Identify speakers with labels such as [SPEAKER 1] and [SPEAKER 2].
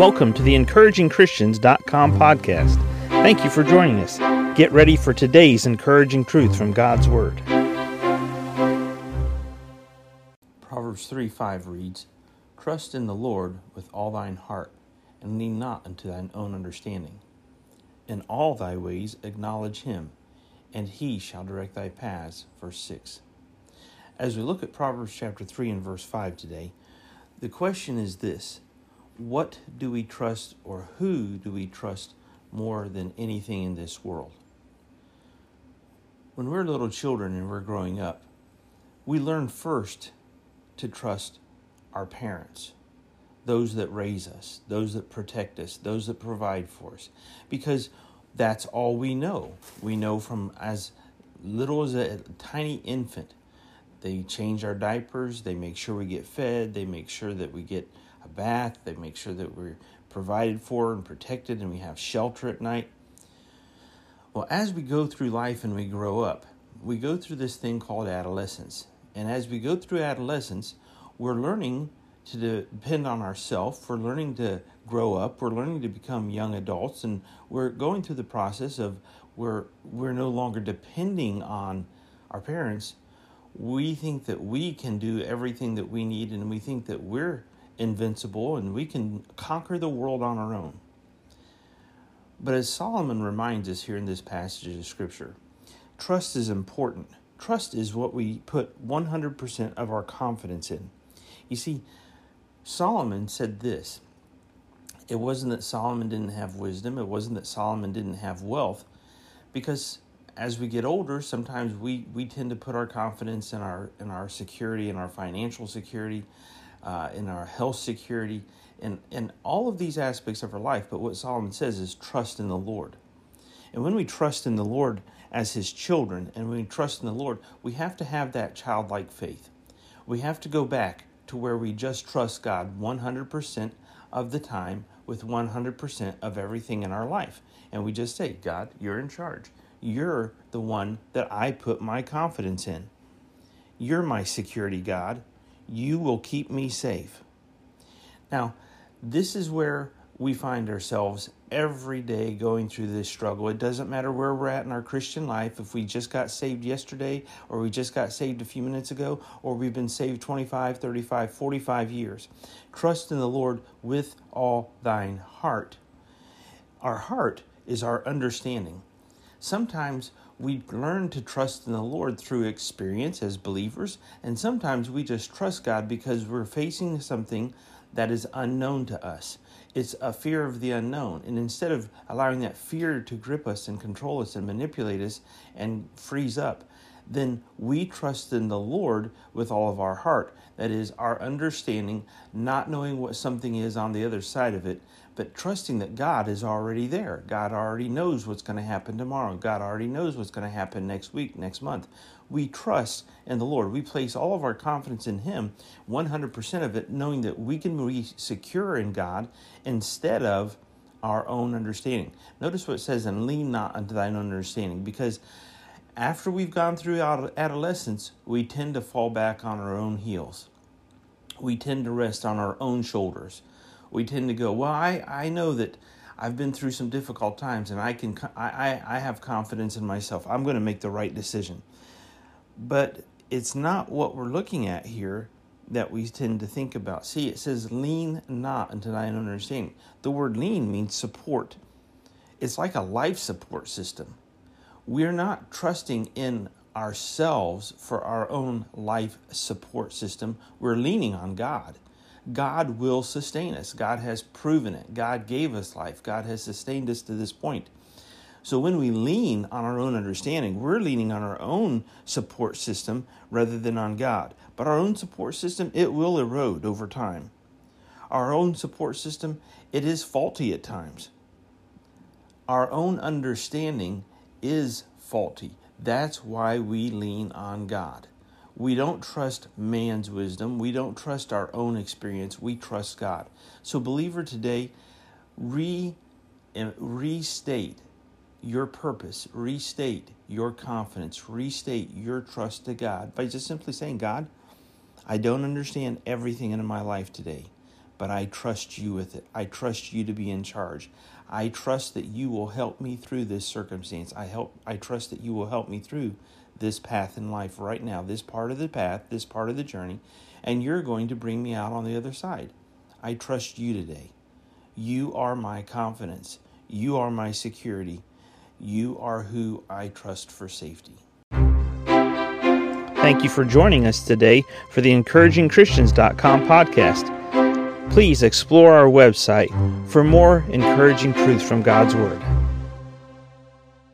[SPEAKER 1] Welcome to the encouragingchristians.com podcast. Thank you for joining us. Get ready for today's encouraging truth from God's Word.
[SPEAKER 2] Proverbs 3 5 reads, Trust in the Lord with all thine heart, and lean not unto thine own understanding. In all thy ways acknowledge him, and he shall direct thy paths. Verse 6. As we look at Proverbs chapter 3 and verse 5 today, the question is this What do we trust, or who do we trust more than anything in this world? When we're little children and we're growing up, we learn first to trust our parents, those that raise us, those that protect us, those that provide for us, because that's all we know. We know from as little as a tiny infant they change our diapers, they make sure we get fed, they make sure that we get a bath, they make sure that we're provided for and protected and we have shelter at night. Well, as we go through life and we grow up, we go through this thing called adolescence. And as we go through adolescence, we're learning to depend on ourselves. We're learning to grow up. We're learning to become young adults, and we're going through the process of where we're no longer depending on our parents, we think that we can do everything that we need and we think that we're invincible and we can conquer the world on our own. But as Solomon reminds us here in this passage of Scripture, trust is important. Trust is what we put 100% of our confidence in. You see, Solomon said this it wasn't that Solomon didn't have wisdom, it wasn't that Solomon didn't have wealth, because as we get older, sometimes we, we tend to put our confidence in our in our security, in our financial security, uh, in our health security, and, in all of these aspects of our life. But what Solomon says is trust in the Lord. And when we trust in the Lord as his children, and when we trust in the Lord, we have to have that childlike faith. We have to go back to where we just trust God 100% of the time with 100% of everything in our life. And we just say, God, you're in charge. You're the one that I put my confidence in. You're my security, God. You will keep me safe. Now, this is where we find ourselves every day going through this struggle. It doesn't matter where we're at in our Christian life, if we just got saved yesterday, or we just got saved a few minutes ago, or we've been saved 25, 35, 45 years. Trust in the Lord with all thine heart. Our heart is our understanding. Sometimes we learn to trust in the Lord through experience as believers, and sometimes we just trust God because we're facing something that is unknown to us. It's a fear of the unknown. And instead of allowing that fear to grip us and control us and manipulate us and freeze up, then we trust in the Lord with all of our heart. That is, our understanding, not knowing what something is on the other side of it, but trusting that God is already there. God already knows what's going to happen tomorrow. God already knows what's going to happen next week, next month. We trust in the Lord. We place all of our confidence in Him, 100% of it, knowing that we can be secure in God instead of our own understanding. Notice what it says, and lean not unto thine own understanding, because after we've gone through adolescence, we tend to fall back on our own heels. We tend to rest on our own shoulders. We tend to go, well, I, I know that I've been through some difficult times and I can I, I have confidence in myself. I'm going to make the right decision. But it's not what we're looking at here that we tend to think about. See, it says lean not unto thine own understanding. The word lean means support. It's like a life support system we're not trusting in ourselves for our own life support system. We're leaning on God. God will sustain us. God has proven it. God gave us life. God has sustained us to this point. So when we lean on our own understanding, we're leaning on our own support system rather than on God. But our own support system, it will erode over time. Our own support system, it is faulty at times. Our own understanding is faulty. That's why we lean on God. We don't trust man's wisdom. We don't trust our own experience. We trust God. So, believer, today, re, eh, restate your purpose, restate your confidence, restate your trust to God by just simply saying, God, I don't understand everything in my life today, but I trust you with it. I trust you to be in charge. I trust that you will help me through this circumstance. I help I trust that you will help me through this path in life right now, this part of the path, this part of the journey, and you're going to bring me out on the other side. I trust you today. You are my confidence. You are my security. You are who I trust for safety.
[SPEAKER 1] Thank you for joining us today for the encouragingchristians.com podcast. Please explore our website for more encouraging truth from God's Word.